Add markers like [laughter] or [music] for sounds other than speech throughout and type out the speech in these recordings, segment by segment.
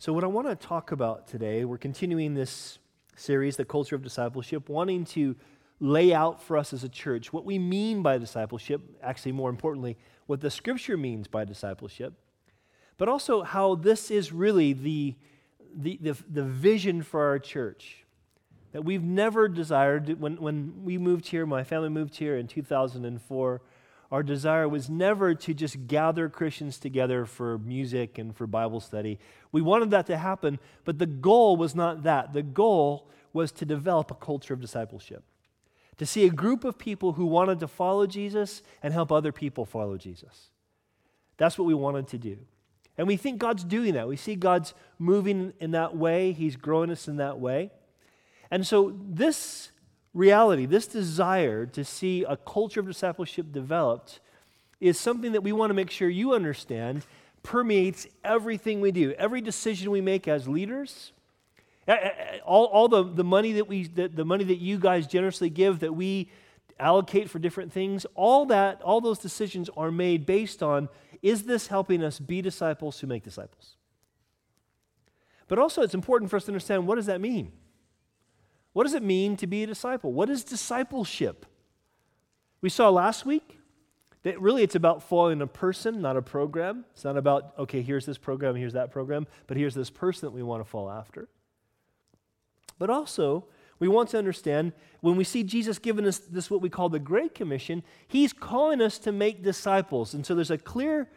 So, what I want to talk about today, we're continuing this series, The Culture of Discipleship, wanting to lay out for us as a church what we mean by discipleship, actually, more importantly, what the scripture means by discipleship, but also how this is really the, the, the, the vision for our church. That we've never desired, when, when we moved here, my family moved here in 2004, our desire was never to just gather Christians together for music and for Bible study. We wanted that to happen, but the goal was not that. The goal was to develop a culture of discipleship, to see a group of people who wanted to follow Jesus and help other people follow Jesus. That's what we wanted to do. And we think God's doing that. We see God's moving in that way, He's growing us in that way. And so, this reality, this desire to see a culture of discipleship developed, is something that we want to make sure you understand permeates everything we do. Every decision we make as leaders, all, all the, the money that we the, the money that you guys generously give that we allocate for different things, all that, all those decisions are made based on is this helping us be disciples who make disciples? But also it's important for us to understand what does that mean? What does it mean to be a disciple? What is discipleship? We saw last week that really it's about following a person, not a program. It's not about, okay, here's this program, here's that program, but here's this person that we want to fall after. But also, we want to understand when we see Jesus giving us this, what we call the Great Commission, he's calling us to make disciples. And so there's a clear,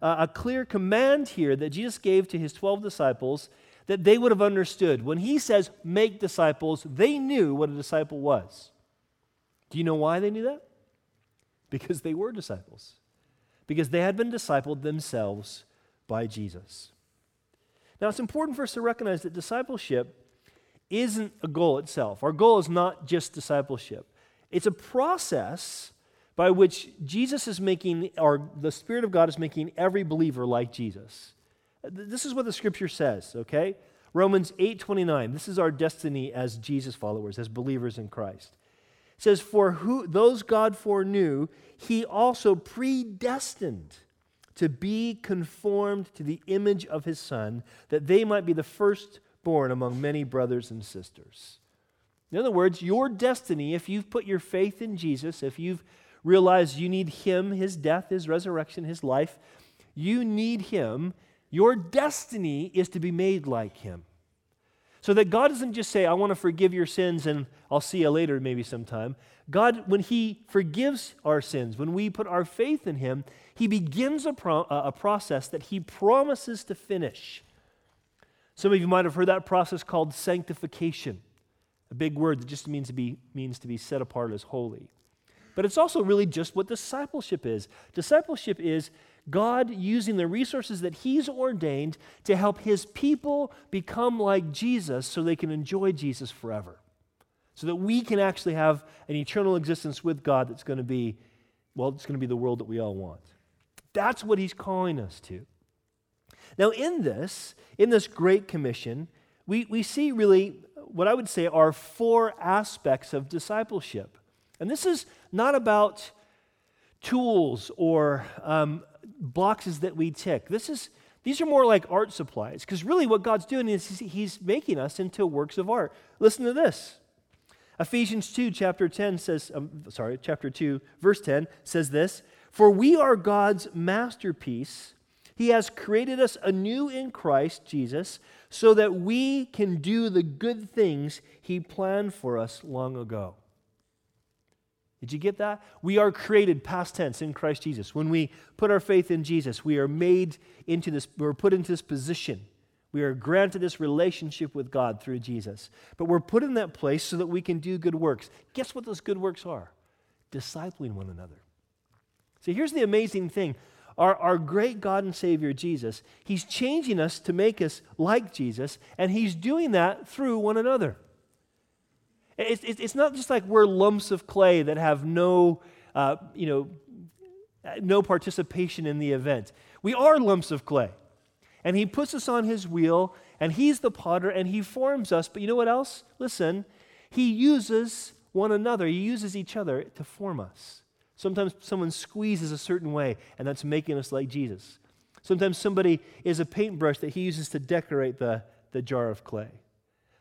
uh, a clear command here that Jesus gave to his 12 disciples that they would have understood. When he says make disciples, they knew what a disciple was. Do you know why they knew that? Because they were disciples, because they had been discipled themselves by Jesus. Now, it's important for us to recognize that discipleship isn't a goal itself. Our goal is not just discipleship, it's a process by which Jesus is making, or the Spirit of God is making every believer like Jesus. This is what the scripture says, okay? Romans 8:29. This is our destiny as Jesus followers, as believers in Christ. It says, For who those God foreknew, he also predestined to be conformed to the image of his son, that they might be the firstborn among many brothers and sisters. In other words, your destiny, if you've put your faith in Jesus, if you've realized you need him, his death, his resurrection, his life, you need him your destiny is to be made like him. So that God doesn't just say, I want to forgive your sins and I'll see you later, maybe sometime. God, when He forgives our sins, when we put our faith in Him, He begins a, pro- a process that He promises to finish. Some of you might have heard that process called sanctification, a big word that just means to be, means to be set apart as holy. But it's also really just what discipleship is. Discipleship is God using the resources that He's ordained to help His people become like Jesus so they can enjoy Jesus forever. So that we can actually have an eternal existence with God that's going to be, well, it's going to be the world that we all want. That's what He's calling us to. Now, in this, in this Great Commission, we, we see really what I would say are four aspects of discipleship. And this is not about tools or um, boxes that we tick. This is, these are more like art supplies because really what God's doing is he's making us into works of art. Listen to this. Ephesians 2, chapter 10 says, um, sorry, chapter 2, verse 10 says this For we are God's masterpiece. He has created us anew in Christ Jesus so that we can do the good things He planned for us long ago. Did you get that? We are created past tense in Christ Jesus. When we put our faith in Jesus, we are made into this, we're put into this position. We are granted this relationship with God through Jesus. But we're put in that place so that we can do good works. Guess what those good works are? Discipling one another. See, here's the amazing thing. Our, our great God and Savior, Jesus, He's changing us to make us like Jesus, and He's doing that through one another. It's, it's not just like we're lumps of clay that have no, uh, you know, no participation in the event. We are lumps of clay. And he puts us on his wheel, and he's the potter, and he forms us. But you know what else? Listen, he uses one another, he uses each other to form us. Sometimes someone squeezes a certain way, and that's making us like Jesus. Sometimes somebody is a paintbrush that he uses to decorate the, the jar of clay.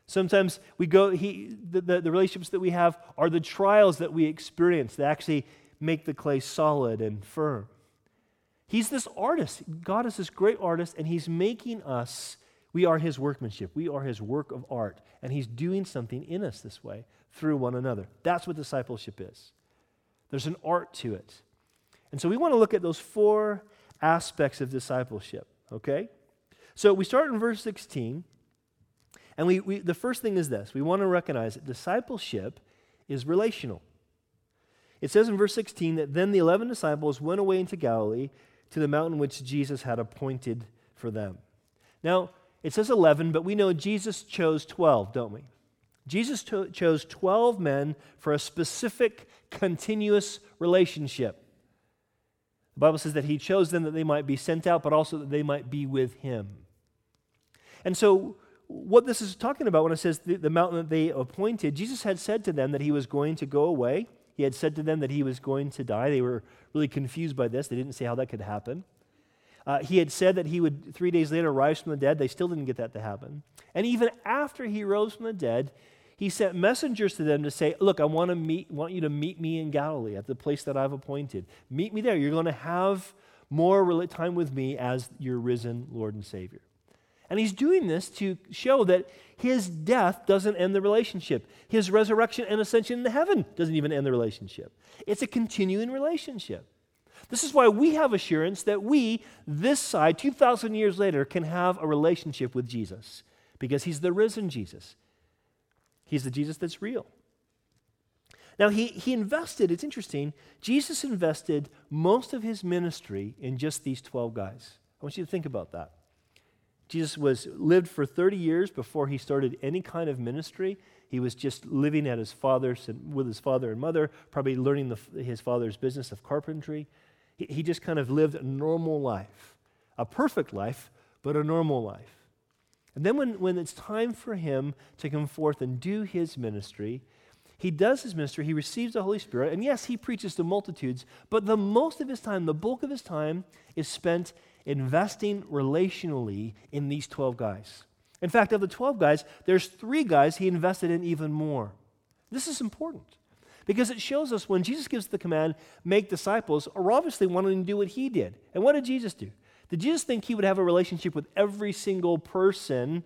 Sometimes we go, he, the, the, the relationships that we have are the trials that we experience that actually make the clay solid and firm. He's this artist. God is this great artist, and He's making us, we are His workmanship. We are His work of art, and He's doing something in us this way through one another. That's what discipleship is. There's an art to it. And so we want to look at those four aspects of discipleship, okay? So we start in verse 16, and we, we, the first thing is this we want to recognize that discipleship is relational. It says in verse 16 that then the 11 disciples went away into Galilee to the mountain which Jesus had appointed for them. Now, it says 11, but we know Jesus chose 12, don't we? Jesus to- chose 12 men for a specific, continuous relationship. The Bible says that he chose them that they might be sent out, but also that they might be with him. And so, what this is talking about when it says the, the mountain that they appointed, Jesus had said to them that he was going to go away he had said to them that he was going to die. They were really confused by this. They didn't see how that could happen. Uh, he had said that he would three days later rise from the dead. They still didn't get that to happen. And even after he rose from the dead, he sent messengers to them to say, Look, I want, to meet, want you to meet me in Galilee at the place that I've appointed. Meet me there. You're going to have more time with me as your risen Lord and Savior. And he's doing this to show that his death doesn't end the relationship. His resurrection and ascension into heaven doesn't even end the relationship. It's a continuing relationship. This is why we have assurance that we, this side, 2,000 years later, can have a relationship with Jesus because he's the risen Jesus. He's the Jesus that's real. Now, he, he invested, it's interesting, Jesus invested most of his ministry in just these 12 guys. I want you to think about that. Jesus was lived for 30 years before he started any kind of ministry. He was just living at his father's with his father and mother, probably learning the, his father's business of carpentry. He, he just kind of lived a normal life, a perfect life, but a normal life. And then when, when it's time for him to come forth and do his ministry, he does his ministry, he receives the Holy Spirit, and yes, he preaches to multitudes, but the most of his time, the bulk of his time, is spent investing relationally in these 12 guys. In fact, of the 12 guys, there's three guys he invested in even more. This is important because it shows us when Jesus gives the command, make disciples, are obviously wanting to do what he did. And what did Jesus do? Did Jesus think he would have a relationship with every single person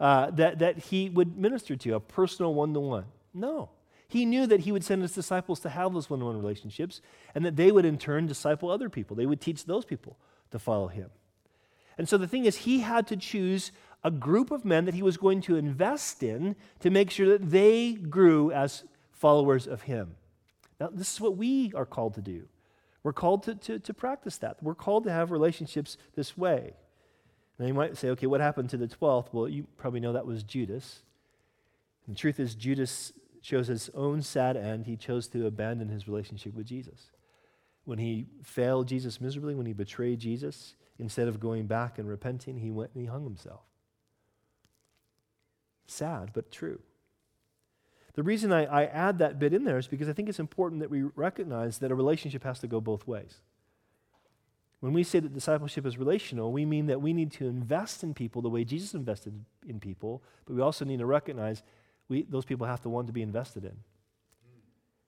uh, that, that he would minister to, a personal one to one? No. He knew that he would send his disciples to have those one to one relationships and that they would in turn disciple other people. They would teach those people to follow him. And so the thing is, he had to choose a group of men that he was going to invest in to make sure that they grew as followers of him. Now, this is what we are called to do. We're called to, to, to practice that. We're called to have relationships this way. Now, you might say, okay, what happened to the 12th? Well, you probably know that was Judas. And the truth is, Judas chose his own sad end. He chose to abandon his relationship with Jesus when he failed Jesus miserably, when he betrayed Jesus, instead of going back and repenting, he went and he hung himself. Sad, but true. The reason I, I, add that bit in there is because I think it's important that we recognize that a relationship has to go both ways. When we say that discipleship is relational, we mean that we need to invest in people the way Jesus invested in people, but we also need to recognize we, those people have to want to be invested in.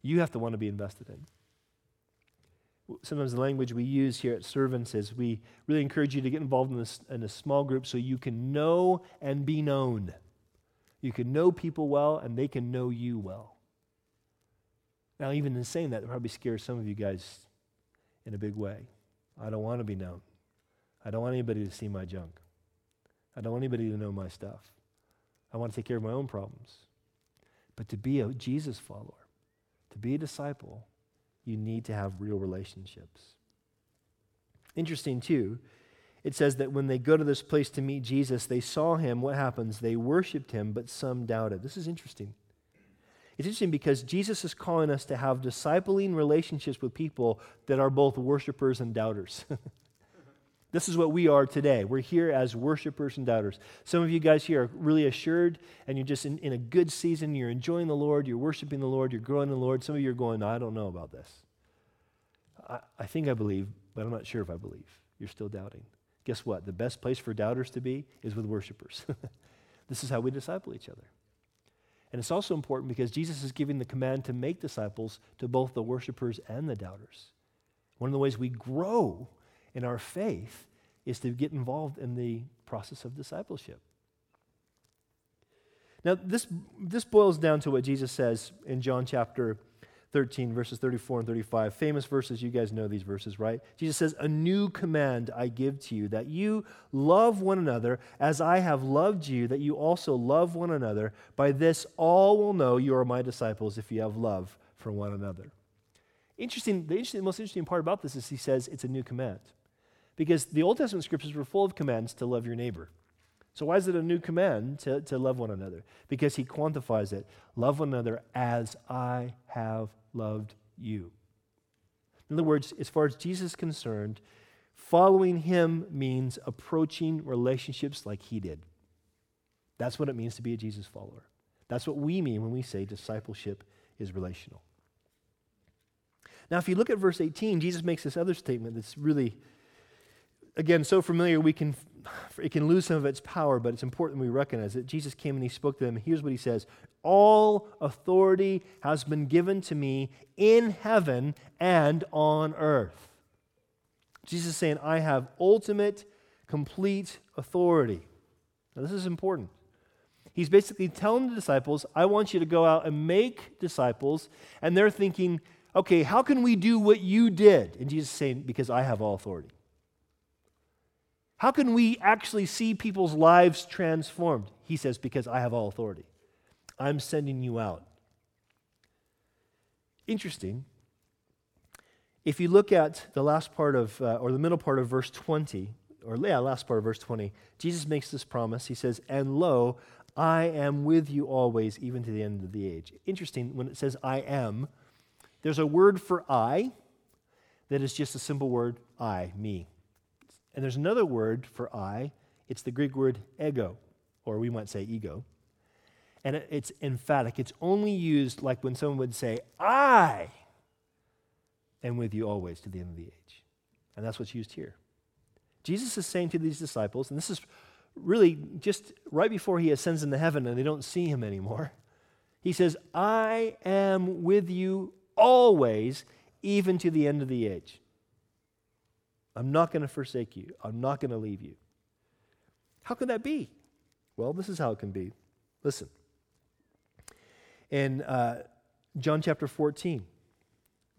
You have to want to be invested in sometimes the language we use here at Servants is we really encourage you to get involved in, this, in a small group so you can know and be known. You can know people well and they can know you well. Now, even in saying that, it probably scares some of you guys in a big way. I don't want to be known. I don't want anybody to see my junk. I don't want anybody to know my stuff. I want to take care of my own problems. But to be a Jesus follower, to be a disciple, you need to have real relationships. Interesting, too, it says that when they go to this place to meet Jesus, they saw him. What happens? They worshiped him, but some doubted. This is interesting. It's interesting because Jesus is calling us to have discipling relationships with people that are both worshipers and doubters. [laughs] This is what we are today. We're here as worshipers and doubters. Some of you guys here are really assured and you're just in, in a good season. You're enjoying the Lord. You're worshiping the Lord. You're growing the Lord. Some of you are going, I don't know about this. I, I think I believe, but I'm not sure if I believe. You're still doubting. Guess what? The best place for doubters to be is with worshipers. [laughs] this is how we disciple each other. And it's also important because Jesus is giving the command to make disciples to both the worshipers and the doubters. One of the ways we grow in our faith is to get involved in the process of discipleship. Now, this, this boils down to what Jesus says in John chapter 13, verses 34 and 35. Famous verses, you guys know these verses, right? Jesus says, A new command I give to you, that you love one another as I have loved you, that you also love one another. By this, all will know you are my disciples if you have love for one another. Interesting, the interesting, most interesting part about this is he says it's a new command. Because the Old Testament scriptures were full of commands to love your neighbor. So, why is it a new command to, to love one another? Because he quantifies it love one another as I have loved you. In other words, as far as Jesus is concerned, following him means approaching relationships like he did. That's what it means to be a Jesus follower. That's what we mean when we say discipleship is relational. Now, if you look at verse 18, Jesus makes this other statement that's really again, so familiar we can, it can lose some of its power, but it's important we recognize that Jesus came and he spoke to them. Here's what he says All authority has been given to me in heaven and on earth. Jesus is saying, I have ultimate, complete authority. Now, this is important. He's basically telling the disciples, I want you to go out and make disciples. And they're thinking, okay, how can we do what you did? And Jesus is saying, because I have all authority. How can we actually see people's lives transformed? He says, Because I have all authority. I'm sending you out. Interesting. If you look at the last part of, uh, or the middle part of verse 20, or yeah, last part of verse 20, Jesus makes this promise. He says, And lo, I am with you always, even to the end of the age. Interesting, when it says I am, there's a word for I that is just a simple word I, me. And there's another word for I. It's the Greek word ego, or we might say ego. And it's emphatic. It's only used like when someone would say, I am with you always to the end of the age. And that's what's used here. Jesus is saying to these disciples, and this is really just right before he ascends into heaven and they don't see him anymore. He says, I am with you always, even to the end of the age. I'm not going to forsake you. I'm not going to leave you. How can that be? Well, this is how it can be. Listen. In uh, John chapter 14,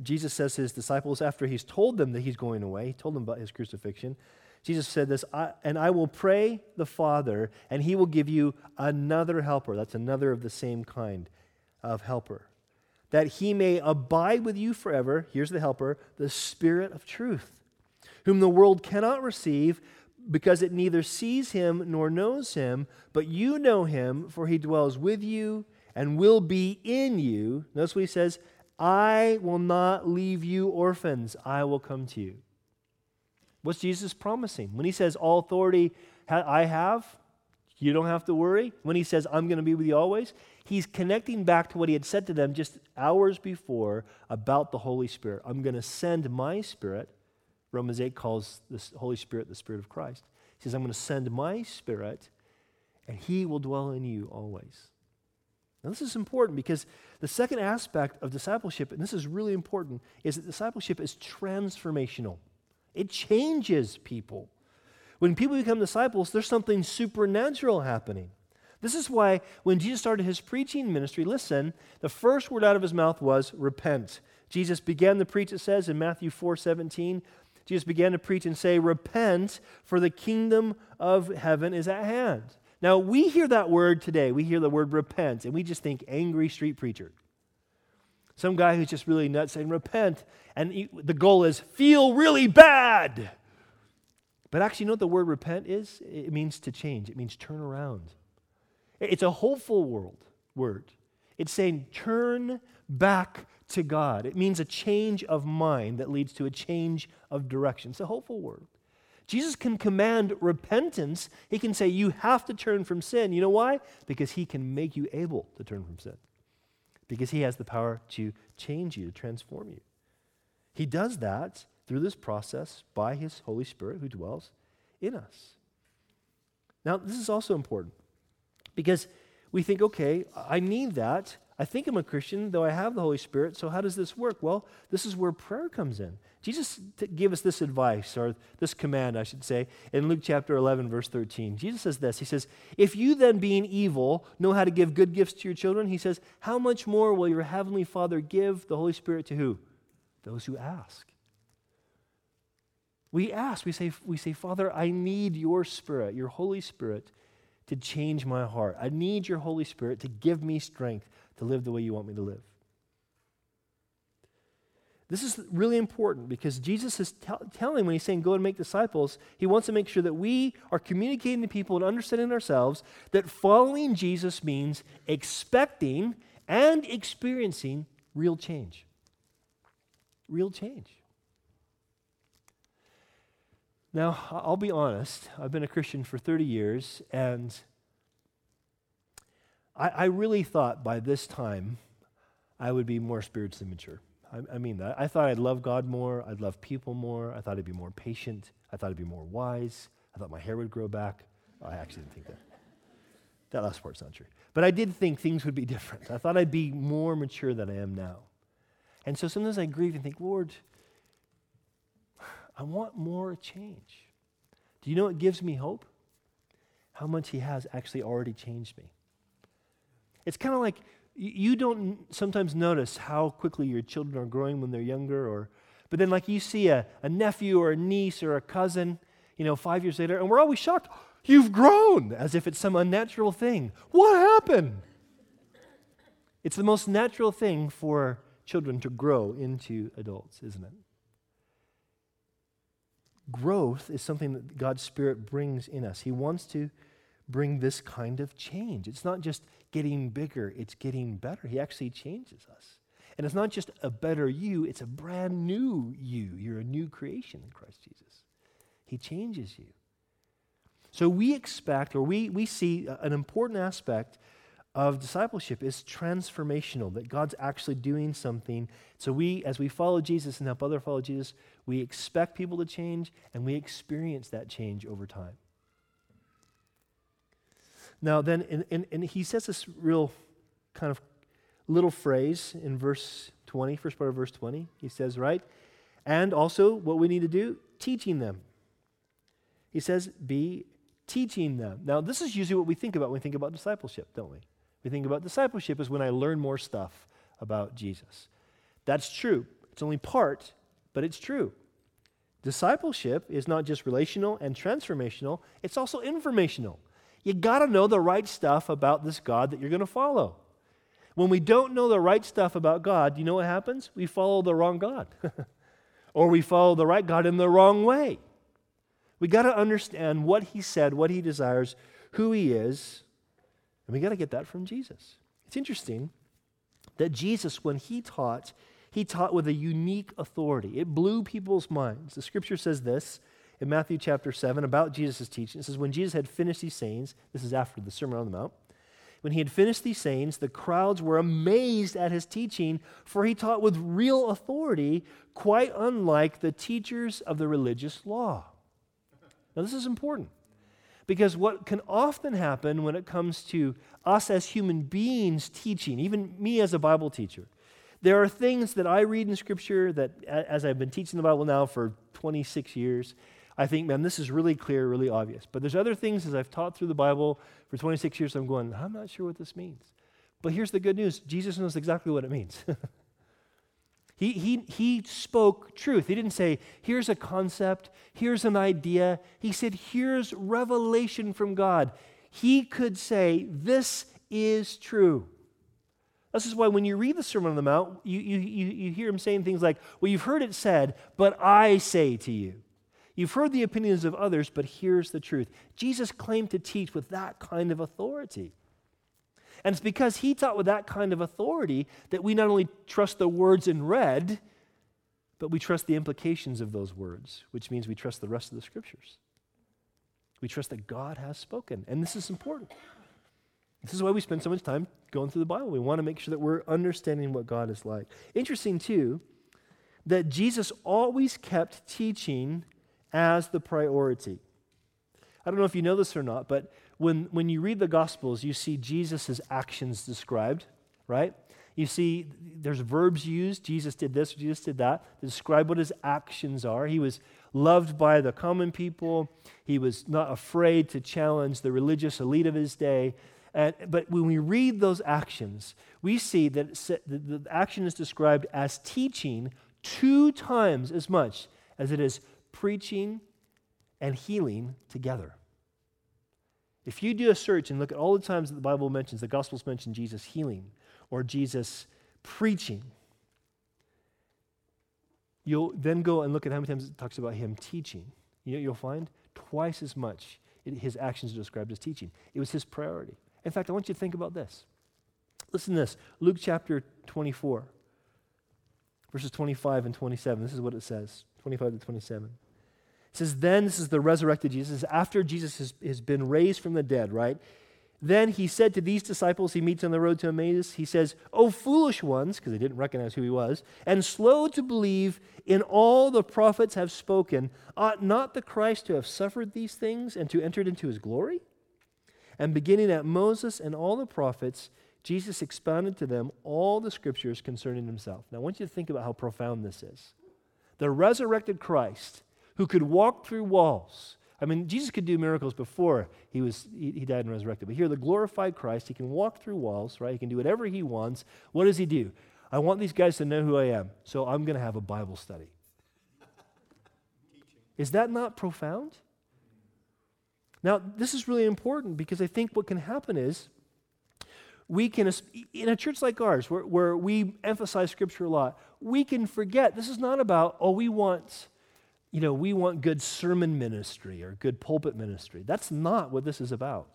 Jesus says to his disciples, after he's told them that he's going away, he told them about his crucifixion, Jesus said this, I, and I will pray the Father, and he will give you another helper. That's another of the same kind of helper. That he may abide with you forever. Here's the helper, the Spirit of truth whom the world cannot receive because it neither sees him nor knows him, but you know him, for he dwells with you and will be in you. Notice what he says I will not leave you orphans, I will come to you. What's Jesus promising? When he says, All authority I have, you don't have to worry. When he says, I'm going to be with you always, he's connecting back to what he had said to them just hours before about the Holy Spirit. I'm going to send my Spirit Romans 8 calls the Holy Spirit the Spirit of Christ. He says, I'm going to send my Spirit, and He will dwell in you always. Now, this is important because the second aspect of discipleship, and this is really important, is that discipleship is transformational. It changes people. When people become disciples, there's something supernatural happening. This is why when Jesus started his preaching ministry, listen, the first word out of his mouth was repent. Jesus began to preach, it says in Matthew 4 17, Jesus began to preach and say, Repent, for the kingdom of heaven is at hand. Now, we hear that word today. We hear the word repent, and we just think angry street preacher. Some guy who's just really nuts saying, Repent. And the goal is, feel really bad. But actually, you know what the word repent is? It means to change, it means turn around. It's a hopeful world, word. It's saying, turn back to God. It means a change of mind that leads to a change of direction. It's a hopeful word. Jesus can command repentance. He can say, You have to turn from sin. You know why? Because He can make you able to turn from sin. Because He has the power to change you, to transform you. He does that through this process by His Holy Spirit who dwells in us. Now, this is also important because we think, okay, I need that. I think I'm a Christian, though I have the Holy Spirit. So, how does this work? Well, this is where prayer comes in. Jesus t- gave us this advice, or this command, I should say, in Luke chapter 11, verse 13. Jesus says this He says, If you then, being evil, know how to give good gifts to your children, He says, how much more will your heavenly Father give the Holy Spirit to who? Those who ask. We ask, we say, we say, Father, I need your Spirit, your Holy Spirit, to change my heart. I need your Holy Spirit to give me strength to live the way you want me to live. This is really important because Jesus is t- telling when he's saying go and make disciples, he wants to make sure that we are communicating to people and understanding ourselves that following Jesus means expecting and experiencing real change. Real change. Now, I'll be honest, I've been a Christian for 30 years, and I, I really thought by this time I would be more spiritually mature. I, I, mean that. I thought I'd love God more, I'd love people more, I thought I'd be more patient, I thought I'd be more wise, I thought my hair would grow back. Oh, I actually didn't think that. That last part's not true. But I did think things would be different. I thought I'd be more mature than I am now. And so sometimes I grieve and think, Lord, I want more change. Do you know what gives me hope? How much He has actually already changed me. It's kind of like you don't sometimes notice how quickly your children are growing when they're younger, or but then like you see a, a nephew or a niece or a cousin, you know, five years later, and we're always shocked. You've grown, as if it's some unnatural thing. What happened? It's the most natural thing for children to grow into adults, isn't it? growth is something that God's Spirit brings in us. He wants to bring this kind of change. It's not just getting bigger, it's getting better. He actually changes us. And it's not just a better you, it's a brand new you. You're a new creation in Christ Jesus. He changes you. So we expect, or we, we see an important aspect of discipleship is transformational, that God's actually doing something. So we, as we follow Jesus and help others follow Jesus, we expect people to change and we experience that change over time. Now, then, and, and, and he says this real kind of little phrase in verse 20, first part of verse 20. He says, right? And also, what we need to do, teaching them. He says, be teaching them. Now, this is usually what we think about when we think about discipleship, don't we? We think about discipleship as when I learn more stuff about Jesus. That's true. It's only part, but it's true. Discipleship is not just relational and transformational, it's also informational. You got to know the right stuff about this God that you're going to follow. When we don't know the right stuff about God, you know what happens? We follow the wrong God. [laughs] or we follow the right God in the wrong way. We got to understand what he said, what he desires, who he is, and we got to get that from Jesus. It's interesting that Jesus, when he taught, he taught with a unique authority. It blew people's minds. The scripture says this in Matthew chapter 7 about Jesus' teaching. It says, When Jesus had finished these sayings, this is after the Sermon on the Mount, when he had finished these sayings, the crowds were amazed at his teaching, for he taught with real authority, quite unlike the teachers of the religious law. Now, this is important. Because what can often happen when it comes to us as human beings teaching, even me as a Bible teacher, there are things that I read in Scripture that, as I've been teaching the Bible now for 26 years, I think, man, this is really clear, really obvious. But there's other things as I've taught through the Bible for 26 years, I'm going, I'm not sure what this means. But here's the good news Jesus knows exactly what it means. [laughs] He, he, he spoke truth. He didn't say, here's a concept, here's an idea. He said, here's revelation from God. He could say, this is true. This is why when you read the Sermon on the Mount, you, you, you hear him saying things like, Well, you've heard it said, but I say to you. You've heard the opinions of others, but here's the truth. Jesus claimed to teach with that kind of authority. And it's because he taught with that kind of authority that we not only trust the words in red, but we trust the implications of those words, which means we trust the rest of the scriptures. We trust that God has spoken. And this is important. This is why we spend so much time going through the Bible. We want to make sure that we're understanding what God is like. Interesting, too, that Jesus always kept teaching as the priority. I don't know if you know this or not, but when, when you read the Gospels, you see Jesus' actions described, right? You see, there's verbs used. Jesus did this, Jesus did that, to describe what his actions are. He was loved by the common people, he was not afraid to challenge the religious elite of his day. And, but when we read those actions, we see that the action is described as teaching two times as much as it is preaching and healing together. If you do a search and look at all the times that the Bible mentions, the Gospels mention Jesus healing or Jesus preaching, you'll then go and look at how many times it talks about him teaching. You know, you'll find twice as much his actions are described as teaching. It was his priority. In fact, I want you to think about this. Listen to this Luke chapter 24, verses 25 and 27. This is what it says 25 to 27. It says, Then, this is the resurrected Jesus, after Jesus has, has been raised from the dead, right? Then he said to these disciples he meets on the road to Emmaus, he says, O foolish ones, because they didn't recognize who he was, and slow to believe in all the prophets have spoken, ought not the Christ to have suffered these things and to enter into his glory? And beginning at Moses and all the prophets, Jesus expounded to them all the scriptures concerning himself. Now I want you to think about how profound this is. The resurrected Christ, who could walk through walls, I mean, Jesus could do miracles before he, was, he, died and resurrected. But here, the glorified Christ, he can walk through walls, right? He can do whatever he wants. What does he do? I want these guys to know who I am, so I'm going to have a Bible study. Is that not profound? Now, this is really important because I think what can happen is we can, in a church like ours, where, where we emphasize Scripture a lot, we can forget this is not about, oh, we want you know, we want good sermon ministry or good pulpit ministry. That's not what this is about.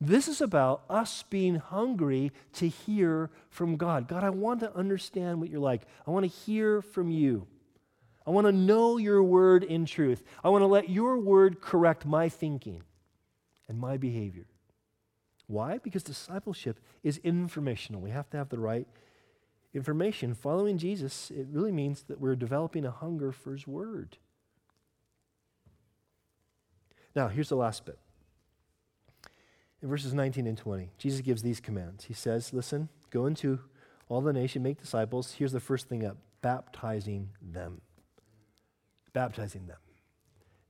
This is about us being hungry to hear from God. God, I want to understand what you're like. I want to hear from you. I want to know your word in truth. I want to let your word correct my thinking and my behavior. Why? Because discipleship is informational. We have to have the right information, following Jesus, it really means that we're developing a hunger for His Word. Now, here's the last bit. In verses 19 and 20, Jesus gives these commands. He says, Listen, go into all the nation, make disciples. Here's the first thing up baptizing them. Baptizing them.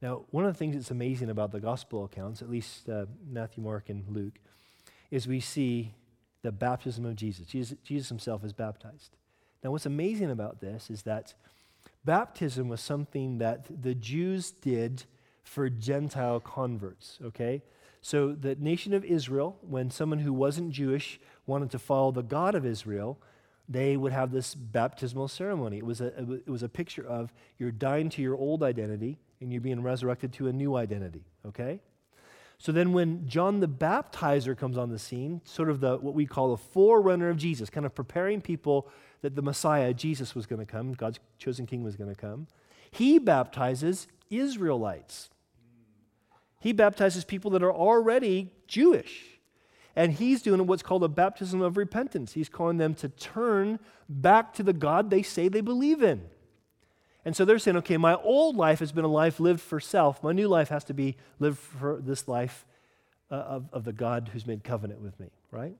Now, one of the things that's amazing about the gospel accounts, at least uh, Matthew, Mark, and Luke, is we see the baptism of Jesus. Jesus. Jesus himself is baptized. Now, what's amazing about this is that baptism was something that the Jews did for Gentile converts, okay? So, the nation of Israel, when someone who wasn't Jewish wanted to follow the God of Israel, they would have this baptismal ceremony. It was a, it was a picture of you're dying to your old identity and you're being resurrected to a new identity, okay? So then, when John the Baptizer comes on the scene, sort of the what we call a forerunner of Jesus, kind of preparing people that the Messiah, Jesus, was going to come, God's chosen king was going to come, he baptizes Israelites. He baptizes people that are already Jewish. And he's doing what's called a baptism of repentance. He's calling them to turn back to the God they say they believe in. And so they're saying, okay, my old life has been a life lived for self. My new life has to be lived for this life uh, of, of the God who's made covenant with me, right?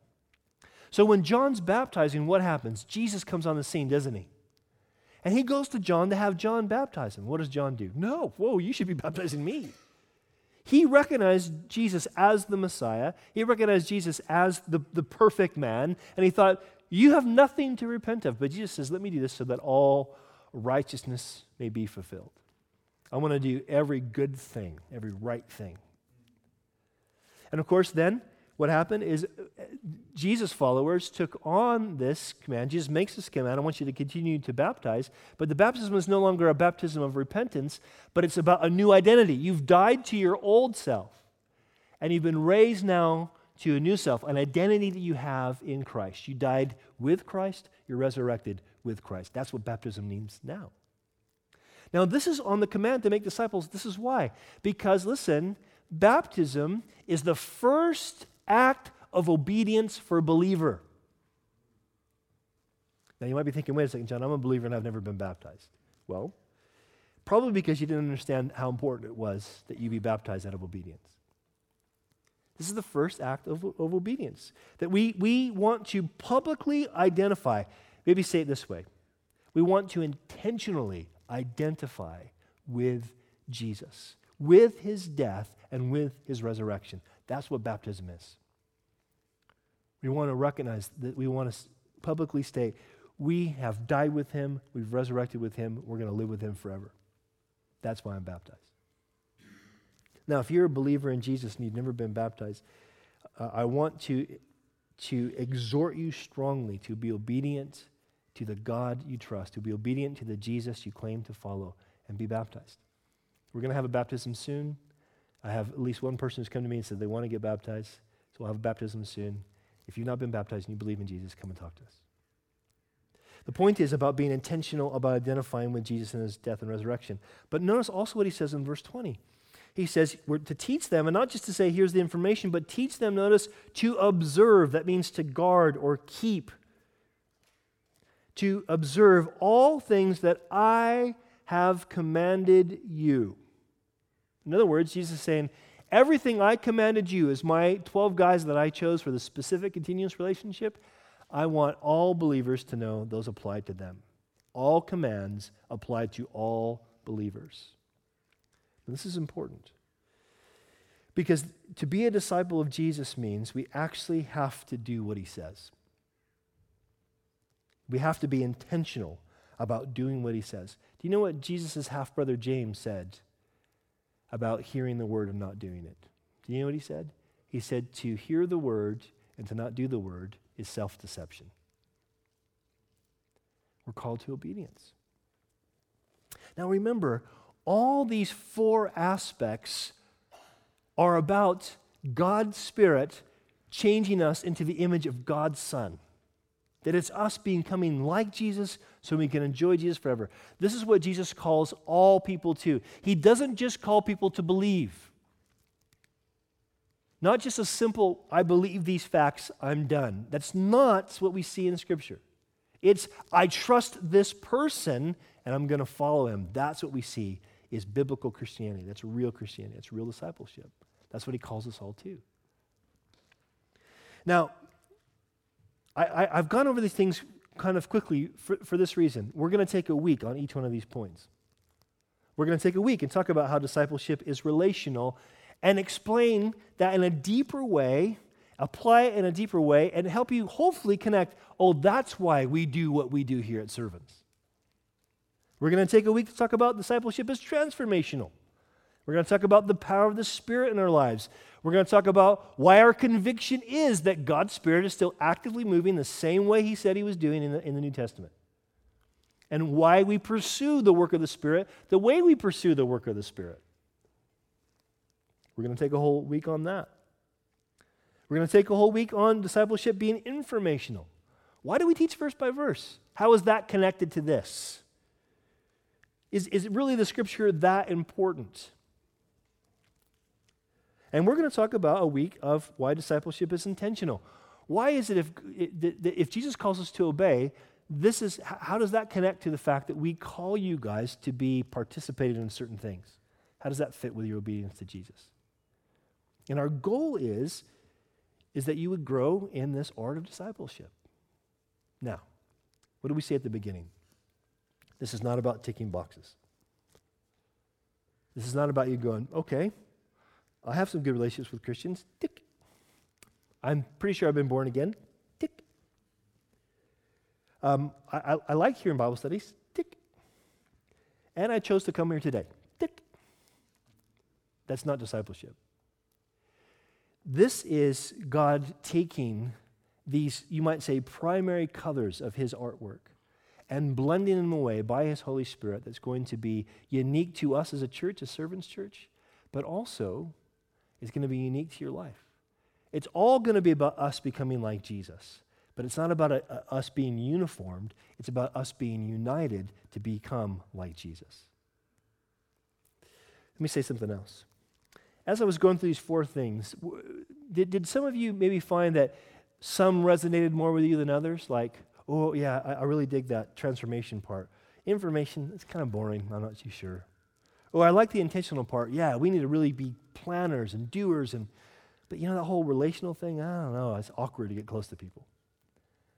So when John's baptizing, what happens? Jesus comes on the scene, doesn't he? And he goes to John to have John baptize him. What does John do? No, whoa, you should be [laughs] baptizing me. He recognized Jesus as the Messiah. He recognized Jesus as the, the perfect man. And he thought, You have nothing to repent of. But Jesus says, Let me do this so that all righteousness may be fulfilled. I want to do every good thing, every right thing. And of course, then what happened is uh, Jesus' followers took on this command. Jesus makes this command. I want you to continue to baptize. But the baptism is no longer a baptism of repentance, but it's about a new identity. You've died to your old self, and you've been raised now to a new self, an identity that you have in Christ. You died with Christ, you're resurrected with Christ. That's what baptism means now. Now, this is on the command to make disciples. This is why. Because, listen, baptism is the first act of obedience for a believer. Now, you might be thinking, wait a second, John, I'm a believer and I've never been baptized. Well, Probably because you didn't understand how important it was that you be baptized out of obedience. This is the first act of, of obedience that we, we want to publicly identify. Maybe say it this way we want to intentionally identify with Jesus, with his death and with his resurrection. That's what baptism is. We want to recognize that we want to publicly state we have died with him, we've resurrected with him, we're going to live with him forever. That's why I'm baptized. Now, if you're a believer in Jesus and you've never been baptized, uh, I want to, to exhort you strongly to be obedient to the God you trust, to be obedient to the Jesus you claim to follow, and be baptized. We're going to have a baptism soon. I have at least one person who's come to me and said they want to get baptized, so we'll have a baptism soon. If you've not been baptized and you believe in Jesus, come and talk to us. The point is about being intentional about identifying with Jesus and his death and resurrection. But notice also what he says in verse 20. He says we're to teach them, and not just to say, here's the information, but teach them, notice, to observe. That means to guard or keep. To observe all things that I have commanded you. In other words, Jesus is saying, everything I commanded you as my 12 guys that I chose for the specific continuous relationship, I want all believers to know those apply to them. All commands apply to all believers. And this is important. Because to be a disciple of Jesus means we actually have to do what he says. We have to be intentional about doing what he says. Do you know what Jesus' half brother James said about hearing the word and not doing it? Do you know what he said? He said, To hear the word and to not do the word is self deception. We're called to obedience. Now remember, all these four aspects are about God's Spirit changing us into the image of God's Son. That it's us becoming like Jesus so we can enjoy Jesus forever. This is what Jesus calls all people to. He doesn't just call people to believe. Not just a simple, I believe these facts, I'm done. That's not what we see in Scripture. It's, I trust this person and I'm going to follow him. That's what we see is biblical Christianity. That's real Christianity. That's real discipleship. That's what he calls us all to. Now, I, have gone over these things kind of quickly for, for this reason. We're going to take a week on each one of these points. We're going to take a week and talk about how discipleship is relational and explain that in a deeper way, apply it in a deeper way, and help you hopefully connect oh, that's why we do what we do here at Servants. We're going to take a week to talk about discipleship as transformational. We're going to talk about the power of the Spirit in our lives. We're going to talk about why our conviction is that God's Spirit is still actively moving the same way He said He was doing in the, in the New Testament. And why we pursue the work of the Spirit the way we pursue the work of the Spirit. We're going to take a whole week on that. We're going to take a whole week on discipleship being informational. Why do we teach verse by verse? How is that connected to this? Is, is really the scripture that important? And we're going to talk about a week of why discipleship is intentional. Why is it if, if Jesus calls us to obey, this is how does that connect to the fact that we call you guys to be participating in certain things? How does that fit with your obedience to Jesus? And our goal is, is that you would grow in this art of discipleship. Now, what did we say at the beginning? This is not about ticking boxes. This is not about you going, okay, I have some good relationships with Christians. Tick. I'm pretty sure I've been born again. Tick. Um, I, I, I like hearing Bible studies. Tick. And I chose to come here today. Tick. That's not discipleship. This is God taking these, you might say, primary colors of his artwork and blending them away by his Holy Spirit that's going to be unique to us as a church, a servant's church, but also is going to be unique to your life. It's all going to be about us becoming like Jesus, but it's not about a, a, us being uniformed, it's about us being united to become like Jesus. Let me say something else as I was going through these four things, did, did some of you maybe find that some resonated more with you than others? Like, oh, yeah, I, I really dig that transformation part. Information, it's kind of boring. I'm not too sure. Oh, I like the intentional part. Yeah, we need to really be planners and doers. And, but you know, that whole relational thing, I don't know, it's awkward to get close to people.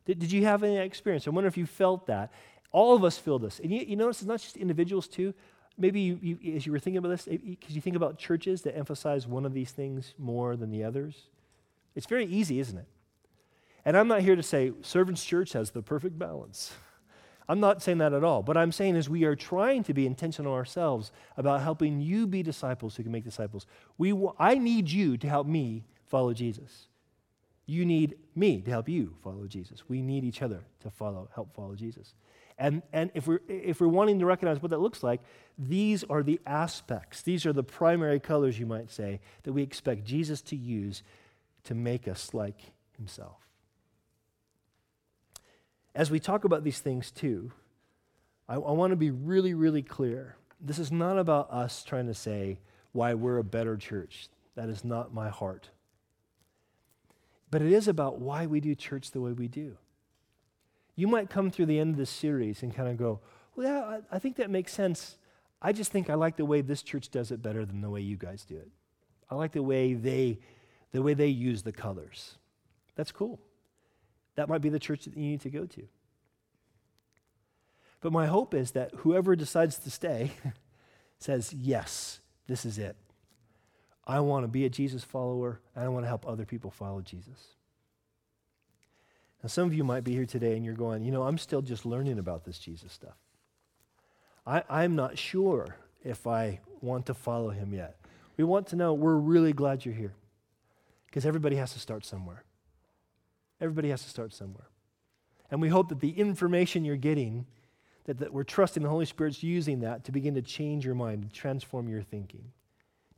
Did, did you have any experience? I wonder if you felt that. All of us feel this. And you, you notice it's not just individuals, too. Maybe you, you, as you were thinking about this, because you think about churches that emphasize one of these things more than the others. It's very easy, isn't it? And I'm not here to say Servants Church has the perfect balance. [laughs] I'm not saying that at all. But I'm saying is we are trying to be intentional ourselves about helping you be disciples who can make disciples. We, I need you to help me follow Jesus. You need me to help you follow Jesus. We need each other to follow, help follow Jesus. And, and if, we're, if we're wanting to recognize what that looks like, these are the aspects, these are the primary colors, you might say, that we expect Jesus to use to make us like himself. As we talk about these things too, I, I want to be really, really clear. This is not about us trying to say why we're a better church. That is not my heart. But it is about why we do church the way we do. You might come through the end of this series and kind of go, well, yeah, I, I think that makes sense. I just think I like the way this church does it better than the way you guys do it. I like the way they, the way they use the colors. That's cool. That might be the church that you need to go to. But my hope is that whoever decides to stay [laughs] says, yes, this is it. I want to be a Jesus follower, and I want to help other people follow Jesus. Now, some of you might be here today and you're going, you know, I'm still just learning about this Jesus stuff. I, I'm not sure if I want to follow him yet. We want to know, we're really glad you're here because everybody has to start somewhere. Everybody has to start somewhere. And we hope that the information you're getting, that, that we're trusting the Holy Spirit's using that to begin to change your mind, transform your thinking,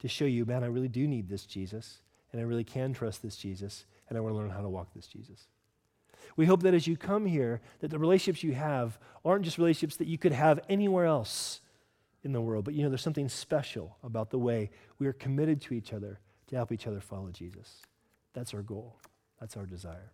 to show you, man, I really do need this Jesus, and I really can trust this Jesus, and I want to learn how to walk this Jesus. We hope that as you come here, that the relationships you have aren't just relationships that you could have anywhere else in the world, but you know, there's something special about the way we are committed to each other to help each other follow Jesus. That's our goal. That's our desire.